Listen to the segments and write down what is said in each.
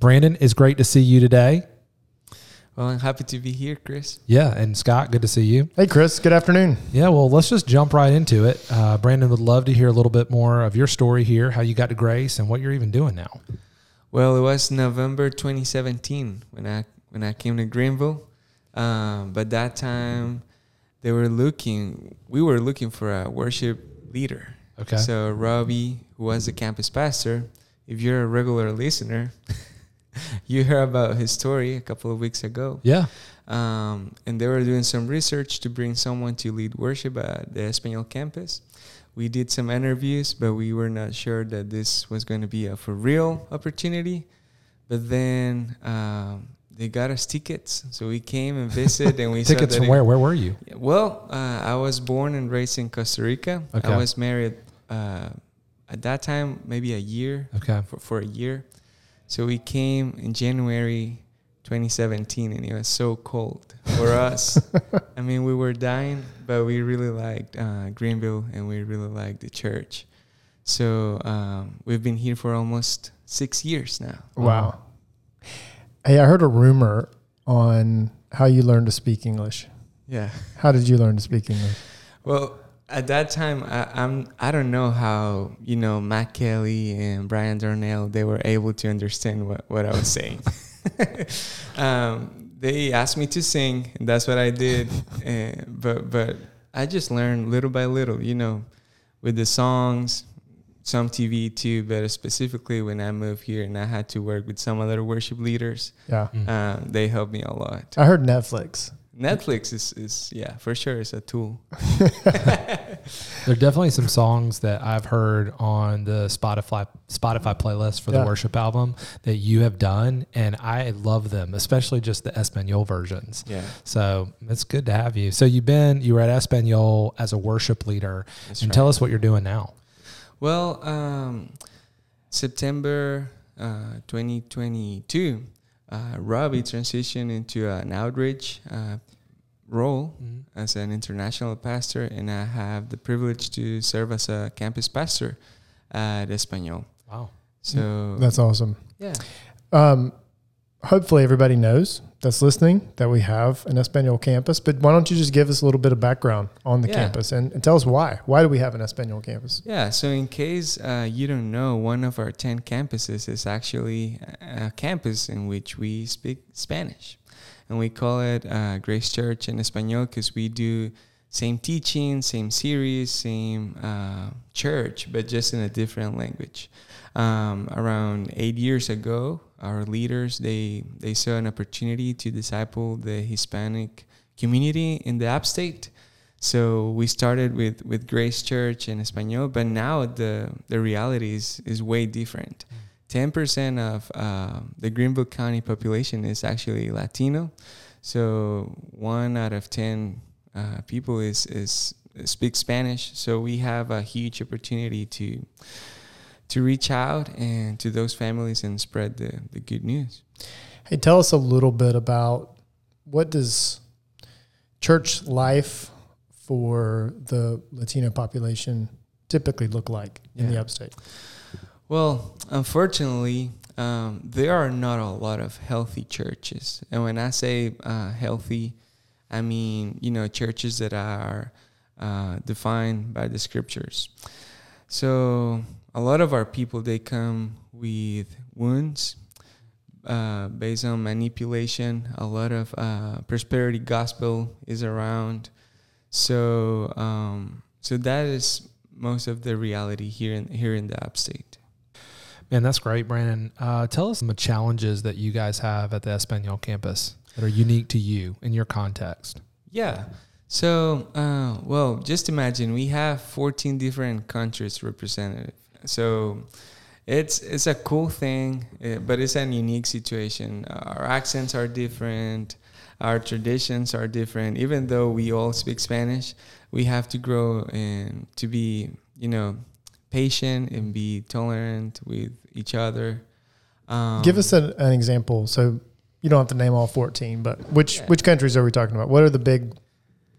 Brandon, it's great to see you today. Well, I'm happy to be here, Chris. Yeah, and Scott, good to see you. Hey, Chris. Good afternoon. Yeah, well, let's just jump right into it. Uh, Brandon would love to hear a little bit more of your story here, how you got to Grace, and what you're even doing now. Well, it was November 2017 when I when I came to Greenville. Um, but that time, they were looking. We were looking for a worship leader. Okay. So Robbie, who was the campus pastor, if you're a regular listener, you heard about his story a couple of weeks ago. Yeah. Um, and they were doing some research to bring someone to lead worship at the Espanol campus. We did some interviews, but we were not sure that this was going to be a for real opportunity. But then um, they got us tickets, so we came and visited, and we Tickets from where? Where were you? well, uh, I was born and raised in Costa Rica. Okay. I was married uh, at that time, maybe a year Okay. for, for a year. So we came in January 2017, and it was so cold for us. I mean, we were dying, but we really liked uh, Greenville, and we really liked the church. So um, we've been here for almost six years now. Wow. Hey, I heard a rumor on how you learned to speak English. Yeah. How did you learn to speak English? Well, at that time, I, I'm I don't know how you know Matt Kelly and Brian Darnell they were able to understand what, what I was saying. um, they asked me to sing, and that's what I did. Uh, but but I just learned little by little, you know, with the songs, some TV too. But specifically when I moved here and I had to work with some other worship leaders, Yeah. Mm. uh, they helped me a lot. I heard Netflix. Netflix is, is yeah for sure is a tool. There are definitely some songs that I've heard on the Spotify Spotify playlist for the worship album that you have done, and I love them, especially just the Espanol versions. Yeah. So it's good to have you. So you've been you were at Espanol as a worship leader, That's and right. tell us what you're doing now. Well, um, September uh, 2022, uh, Robbie transitioned into an outreach uh, role as an international pastor, and I have the privilege to serve as a campus pastor at Espanol. Wow. So That's awesome. yeah, Um, hopefully, everybody knows that's listening that we have an Espanol campus. But why don't you just give us a little bit of background on the Yeah. campus and, and tell us why? Why do we have an Espanol campus? yeah. So in case uh, you don't know, one of our ten campuses is actually a a campus in which we speak Spanish and we call it uh, Grace Church in Espanol because we do same teaching, same series, same uh, church, but just in a different language. Um, around eight years ago, our leaders they they saw an opportunity to disciple the Hispanic community in the Upstate. So we started with with Grace Church in Espanol, but now the the reality is is way different. Mm-hmm 10% of uh, the Greenville County population is actually Latino. So one out of 10 uh, people is, is speak Spanish. So we have a huge opportunity to to reach out and to those families and spread the, the good news. Hey, tell us a little bit about what does church life for the Latino population typically look like yeah. in the upstate? Well, unfortunately, um, there are not a lot of healthy churches. And when I say uh, healthy, I mean, you know, churches that are uh, defined by the scriptures. So a lot of our people, they come with wounds uh, based on manipulation. A lot of uh, prosperity gospel is around. So, um, so that is most of the reality here in here in the upstate. Man, that's great, Brandon. Uh, tell us some of the challenges that you guys have at the Espanol campus that are unique to you in your context. Yeah. So, uh, well, just imagine we have 14 different countries represented. So, it's it's a cool thing, eh, but it's an unique situation. Our accents are different, our traditions are different. Even though we all speak Spanish, we have to grow and to be, you know, patient and be tolerant with each other. Um, Give us an, an example. So you don't have to name all 14, but which Yeah. which countries are we talking about? What are the big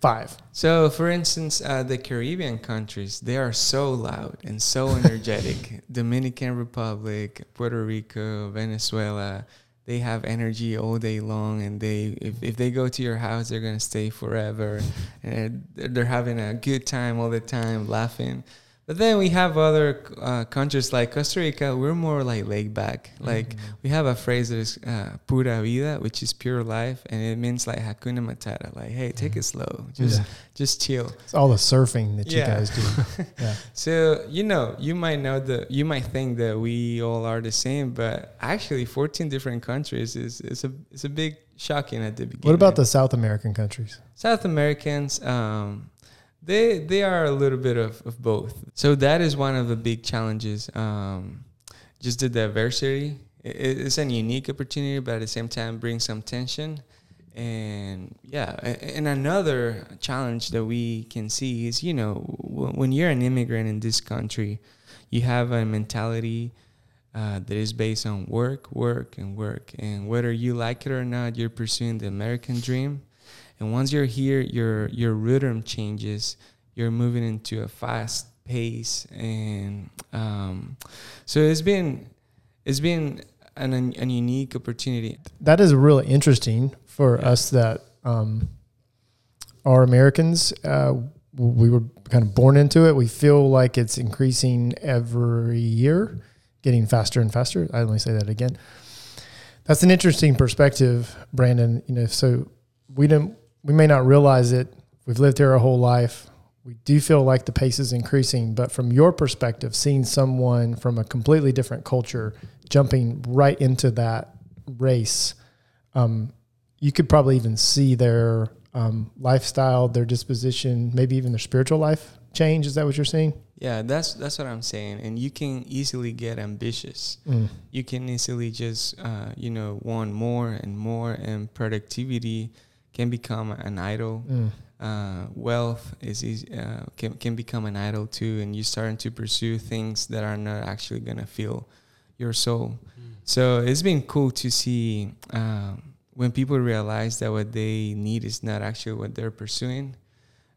Five. So, for instance, uh, the Caribbean countries, they are so loud and so energetic. Dominican Republic, Puerto Rico, Venezuela, they have energy all day long. And they, if, if they go to your house, they're going to stay forever. and they're having a good time all the time, laughing. But then we have other uh, countries like Costa Rica. We're more like laid back. Like Mm-hmm. we have a phrase that is uh, "pura vida," which is pure life, and it means like "hakuna matata." Like, hey, take it slow, just Yeah. just chill. It's all the surfing that you guys do. yeah. So you know, you might know that you might think that we all are the same, but actually, 14 different countries is is a is a big shocking at the beginning. What about the South American countries? South Americans? Um, they they are a little bit of, of both. So that is one of the big challenges. Um, just the diversity. It, it's an unique opportunity, but at the same time brings some tension. And yeah, and another challenge that we can see is, you know, when you're an immigrant in this country, you have a mentality uh, that is based on work, work, and work. And whether you like it or not, you're pursuing the American dream. And once you're here, your your rhythm changes. You're moving into a fast pace, and um, so it's been it's been an, an unique opportunity. That is really interesting for Yeah. us that um, are Americans. Uh, we were kind of born into it. We feel like it's increasing every year, getting faster and faster. I only say that again. That's an interesting perspective, Brandon. You know, so we didn't, we may not realize it. We've lived here our whole life. We do feel like the pace is increasing, but from your perspective, seeing someone from a completely different culture jumping right into that race, um, you could probably even see their um, lifestyle, their disposition, maybe even their spiritual life change. Is that what you're saying? Yeah, that's that's what I'm saying. And you can easily get ambitious. Mm. You can easily just uh, you know want more and more, and productivity can become an idol. Mm. uh, wealth is easy, uh, can can become an idol too, and you're starting to pursue things that are not actually gonna fill your soul. So it's been cool to see um, when people realize that what they need is not actually what they're pursuing.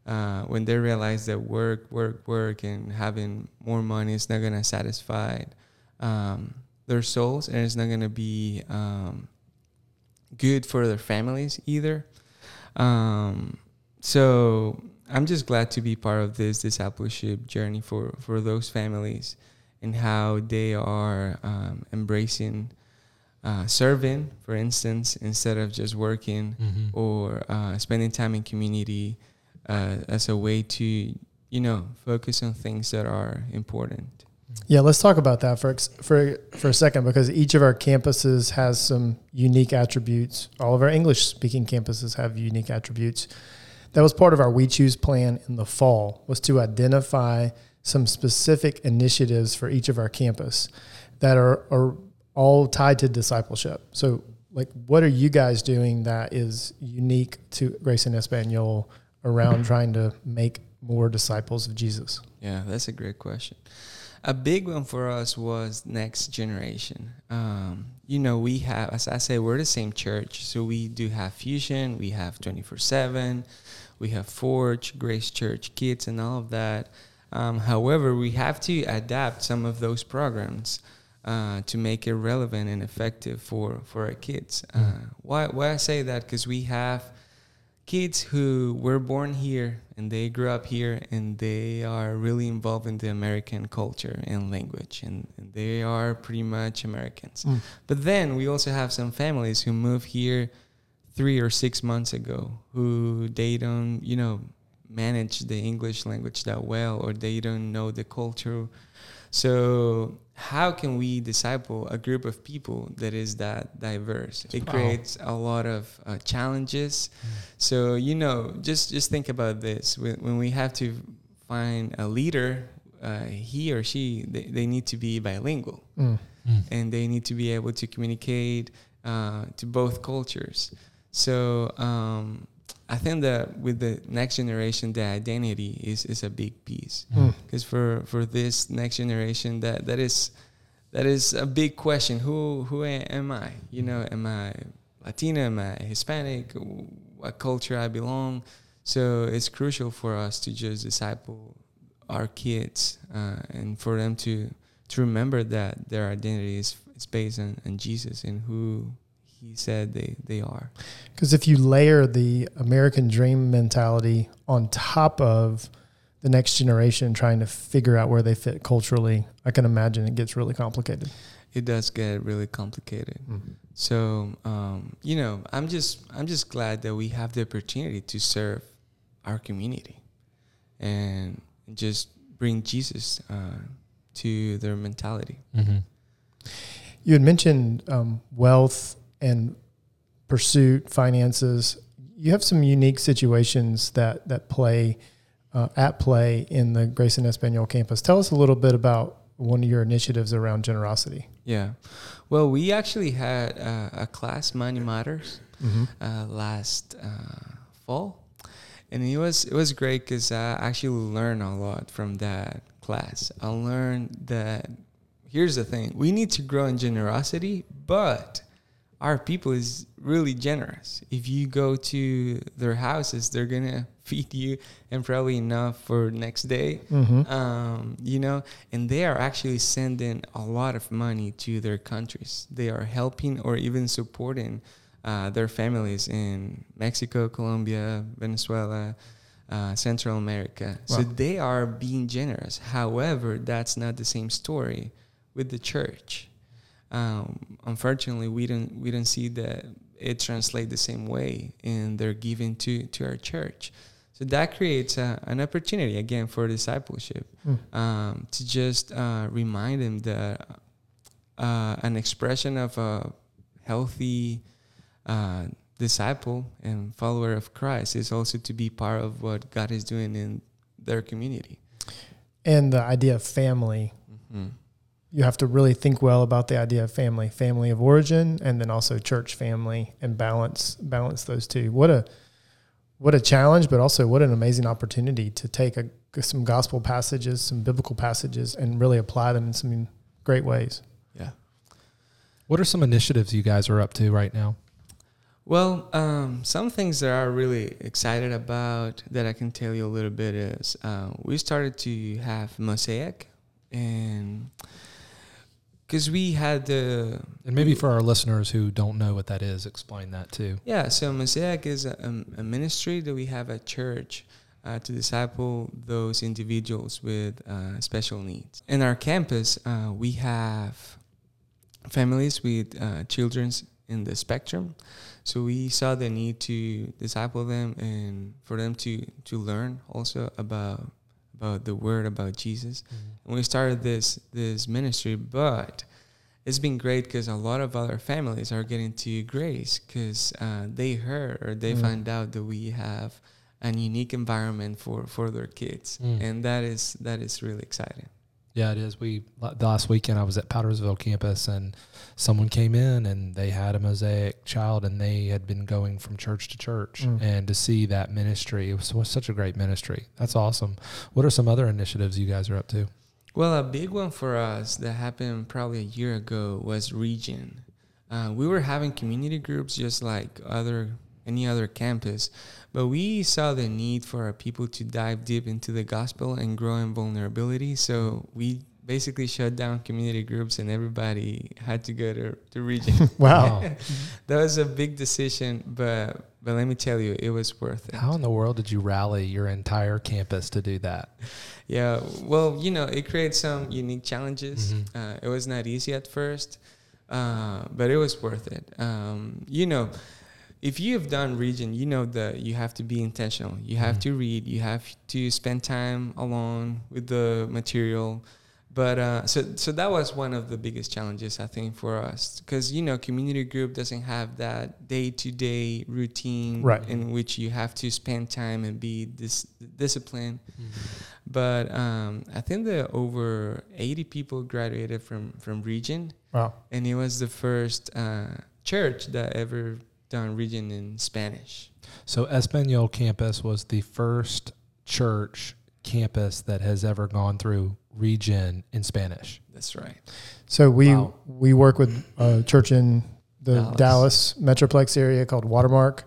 Uh, when they realize that work, work, work, and having more money is not gonna satisfy um, their souls, and it's not gonna be um, good for their families either. Um, so I'm just glad to be part of this discipleship journey for for those families and how they are um, embracing uh, serving, for instance, instead of just working Mhm. or uh, spending time in community uh, as a way to you know focus on things that are important. Yeah, let's talk about that for for for a second because each of our campuses has some unique attributes. All of our English speaking campuses have unique attributes. That was part of our We Choose plan in the fall was to identify some specific initiatives for each of our campus that are, are all tied to discipleship. So, like, what are you guys doing that is unique to Grace and Espanol around trying to make more disciples of Jesus? Yeah, that's a great question. A big one for us was next generation. Um, you know, we have, as I say, we're the same church, so we do have fusion. We have twenty four seven. We have Forge, Grace Church Kids, and all of that. Um, however, we have to adapt some of those programs uh, to make it relevant and effective for for our kids. Uh, why why I say that? Because we have kids who were born here and they grew up here and they are really involved in the American culture and language and, and they are pretty much Americans. Mm. But then we also have some families who moved here three or six months ago who they don't, you know, manage the English language that well or they don't know the culture. So how can we disciple a group of people that is that diverse? It Wow. creates a lot of uh, challenges. So you know, just just think about this: when, when we have to find a leader, uh, he or she they, they need to be bilingual Mm. and they need to be able to communicate uh, to both cultures. So um, I think that with the next generation, the identity is, is a big piece Mm. because for, for this next generation, that, that is that is a big question. Who who am I? You know, am I Latino? Am I Hispanic? What culture I belong? So it's crucial for us to just disciple our kids uh, and for them to to remember that their identity is, is based on, on Jesus and who he said they, they are. Because if you layer the American dream mentality on top of the next generation trying to figure out where they fit culturally, I can imagine it gets really complicated. It does get really complicated. So um, you know, I'm just I'm just glad that we have the opportunity to serve our community and just bring Jesus uh, to their mentality. Mm-hmm. You had mentioned um, wealth and pursuit, finances. You have some unique situations that that play uh, at play in the Grace and Espanol campus. Tell us a little bit about one of your initiatives around generosity. Yeah. Well, we actually had uh, a class, Money Matters, Mm-hmm. uh, last uh, fall, and it was it was great because I actually learned a lot from that class. I learned that here's the thing: we need to grow in generosity, but our people is really generous. If you go to their houses, they're gonna feed you and probably enough for next day Mm-hmm. um, you know, and they are actually sending a lot of money to their countries. They are helping or even supporting uh, their families in Mexico, Colombia, Venezuela, uh, Central America. So they are being generous. However, that's not the same story with the church. Um, unfortunately, we don't we don't see that it translates the same way in their giving to to our church. So that creates a, an opportunity again for discipleship Mm. um, to just uh, remind them that uh, an expression of a healthy uh, disciple and follower of Christ is also to be part of what God is doing in their community. And the idea of family. hmm You have to really think well about the idea of family, family of origin, and then also church family, and balance balance those two. What a what a challenge, but also what an amazing opportunity to take a, some gospel passages, some biblical passages, and really apply them in some great ways. Yeah. What are some initiatives you guys are up to right now? Well, um, some things that I'm really excited about that I can tell you a little bit is uh, we started to have Mosaic, and because we had the And maybe for our listeners who don't know what that is, explain that too. Yeah, so Mosaic is a, a, a ministry that we have at church uh, to disciple those individuals with uh, special needs. In our campus, uh, we have families with uh, children in the spectrum. So we saw the need to disciple them and for them to, to learn also about about the word about Jesus. And we started this this ministry, but it's been great because a lot of other families are getting to grace because uh, they heard or they Mm. find out that we have an unique environment for for their kids, Mm. and that is that is really exciting. Yeah, it is. We the last weekend I was at Powdersville campus and someone came in and they had a mosaic child and they had been going from church to church Mm. and to see that ministry it was, was such a great ministry. That's awesome. What are some other initiatives you guys are up to? Well, a big one for us that happened probably a year ago was re:gen. Uh, we were having community groups just like other any other campus, but we saw the need for our people to dive deep into the gospel and grow in vulnerability. So we basically shut down community groups and everybody had to go to the re:gen. Wow. that was a big decision, but but let me tell you, it was worth it. How in the world did you rally your entire campus to do that? Yeah, well, you know, it creates some unique challenges. Mhm. Uh, it was not easy at first, uh, but it was worth it. Um, you know, if you have done re:gen, you know that you have to be intentional. You have Mhm. to read. You have to spend time alone with the material. But uh, so so that was one of the biggest challenges I think for us because you know community group doesn't have that day to day routine Right. in which you have to spend time and be dis- disciplined. But um, I think that over 80 people graduated from, from re:gen, Wow. and it was the first uh, church that ever done re:gen in Spanish. So Espanol campus was the first church campus that has ever gone through re:gen in Spanish. That's right. So we Wow. we work with a church in the Dallas. Dallas. Metroplex area called Watermark,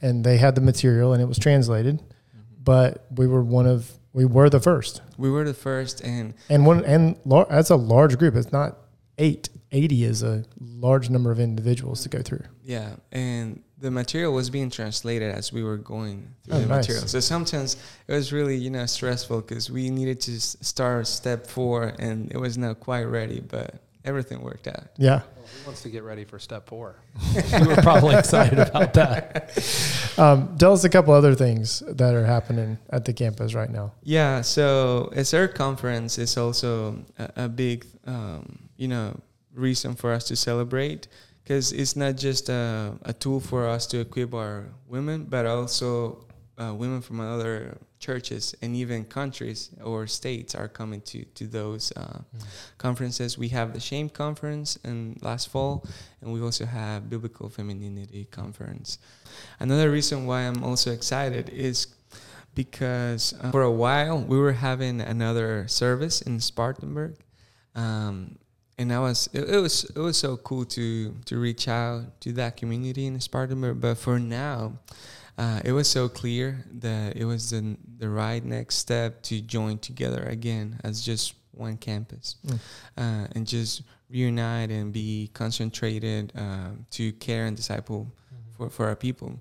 and they had the material and it was translated. Mm-hmm. but we were one of we were the first, We were the first, and and one and lar- that's a large group. It's not eight. Eighty is a large number of individuals to go through. yeah, and the material was being translated as we were going through Oh, the nice. material. So sometimes it was really you know stressful because we needed to start step four, and it was not quite ready, but everything worked out. Yeah. Who wants to get ready for step four? we were probably excited about that. Um, tell us a couple other things that are happening at the campus right now. Yeah, so ASER conference is also a, a big, um, you know, reason for us to celebrate because it's not just a, a tool for us to equip our women, but also uh, women from other churches and even countries or states are coming to to those uh, conferences. We have the Shame Conference in last fall, and we also have Biblical Femininity Conference. Another reason why I'm also excited is because uh, for a while we were having another service in Spartanburg, um, and I was it, it was it was so cool to to reach out to that community in Spartanburg. But for now, uh, it was so clear that it was the the right next step to join together again as just one campus, Mm. uh, and just reunite and be concentrated um, to care and disciple for, for our people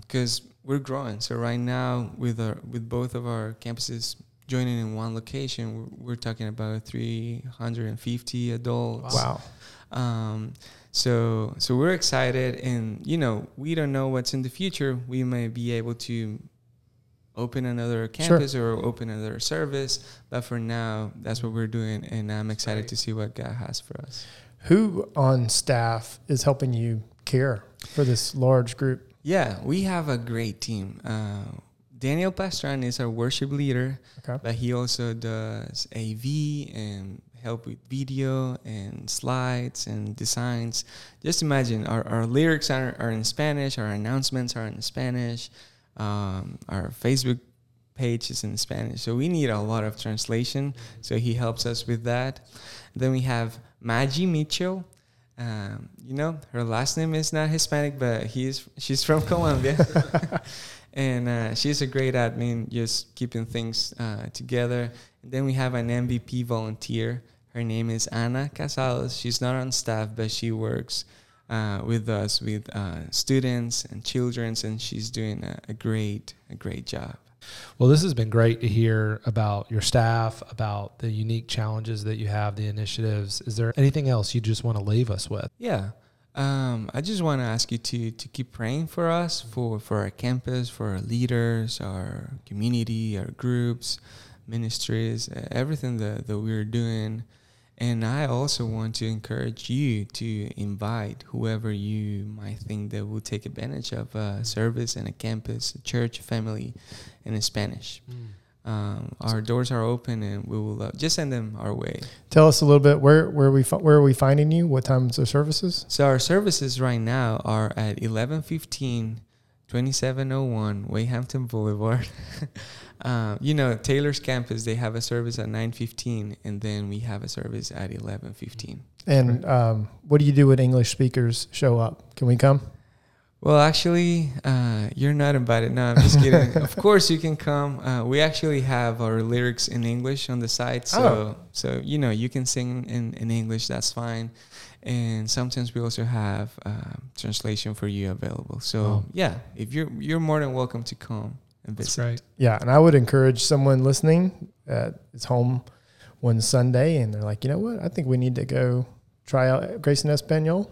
because we're growing. So right now, with our with both of our campuses joining in one location, we're, we're talking about 350 adults. Wow. Um, so so we're excited, and you know we don't know what's in the future. We may be able to open another campus or open another service, but for now, that's what we're doing, and I'm excited Right. to see what God has for us. Who on staff is helping you care for this large group? Yeah, we have a great team. Uh, Daniel Pastran is our worship leader, Okay. but he also does AV and help with video and slides and designs. Just imagine our, our lyrics are, are in Spanish, our announcements are in Spanish, um, our Facebook page is in Spanish. So we need a lot of translation. So he helps us with that. Then we have Maggie Mitchell. Um, you know, her last name is not Hispanic, but he's she's from Colombia, and uh, she's a great admin, just keeping things uh, together. And then we have an MVP volunteer. Her name is Ana Casados. She's not on staff, but she works uh, with us with uh, students and children, and she's doing a, a great a great job. Well, this has been great to hear about your staff, about the unique challenges that you have, the initiatives. Is there anything else you just want to leave us with? Yeah. Um, I just want to ask you to to keep praying for us, for for our campus, for our leaders, our community, our groups, ministries, everything that, that we're doing. And I also want to encourage you to invite whoever you might think that will take advantage of a service and a campus, a church, family, in Spanish. Um, our doors are open, and we will uh, just send them our way. Tell us a little bit where where we where are we finding you? What times are services? So our services right now are at 1115 2701 Wade Hampton Boulevard. um, you know, Taylor's campus, they have a service at 915 and then we have a service at 1115. And um, what do you do when English speakers show up? Can we come? Well, actually, uh, you're not invited. No, I'm just kidding. of course, you can come. Uh, we actually have our lyrics in English on the site, so Oh. so you know you can sing in, in English. That's fine. And sometimes we also have uh, translation for you available. So Oh. yeah, if you're you're more than welcome to come and That's visit. great. Yeah, and I would encourage someone listening that is home one Sunday and they're like, you know what? I think we need to go try out Grace and Espanol.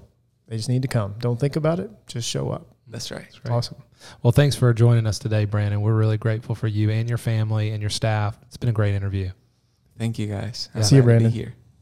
They just need to come. Don't think about it. Just show up. That's right. That's great. Awesome. Well, thanks for joining us today, Brandon. We're really grateful for you and your family and your staff. It's been a great interview. Thank you guys. Yeah. I'm See you, glad be Brandon. Here.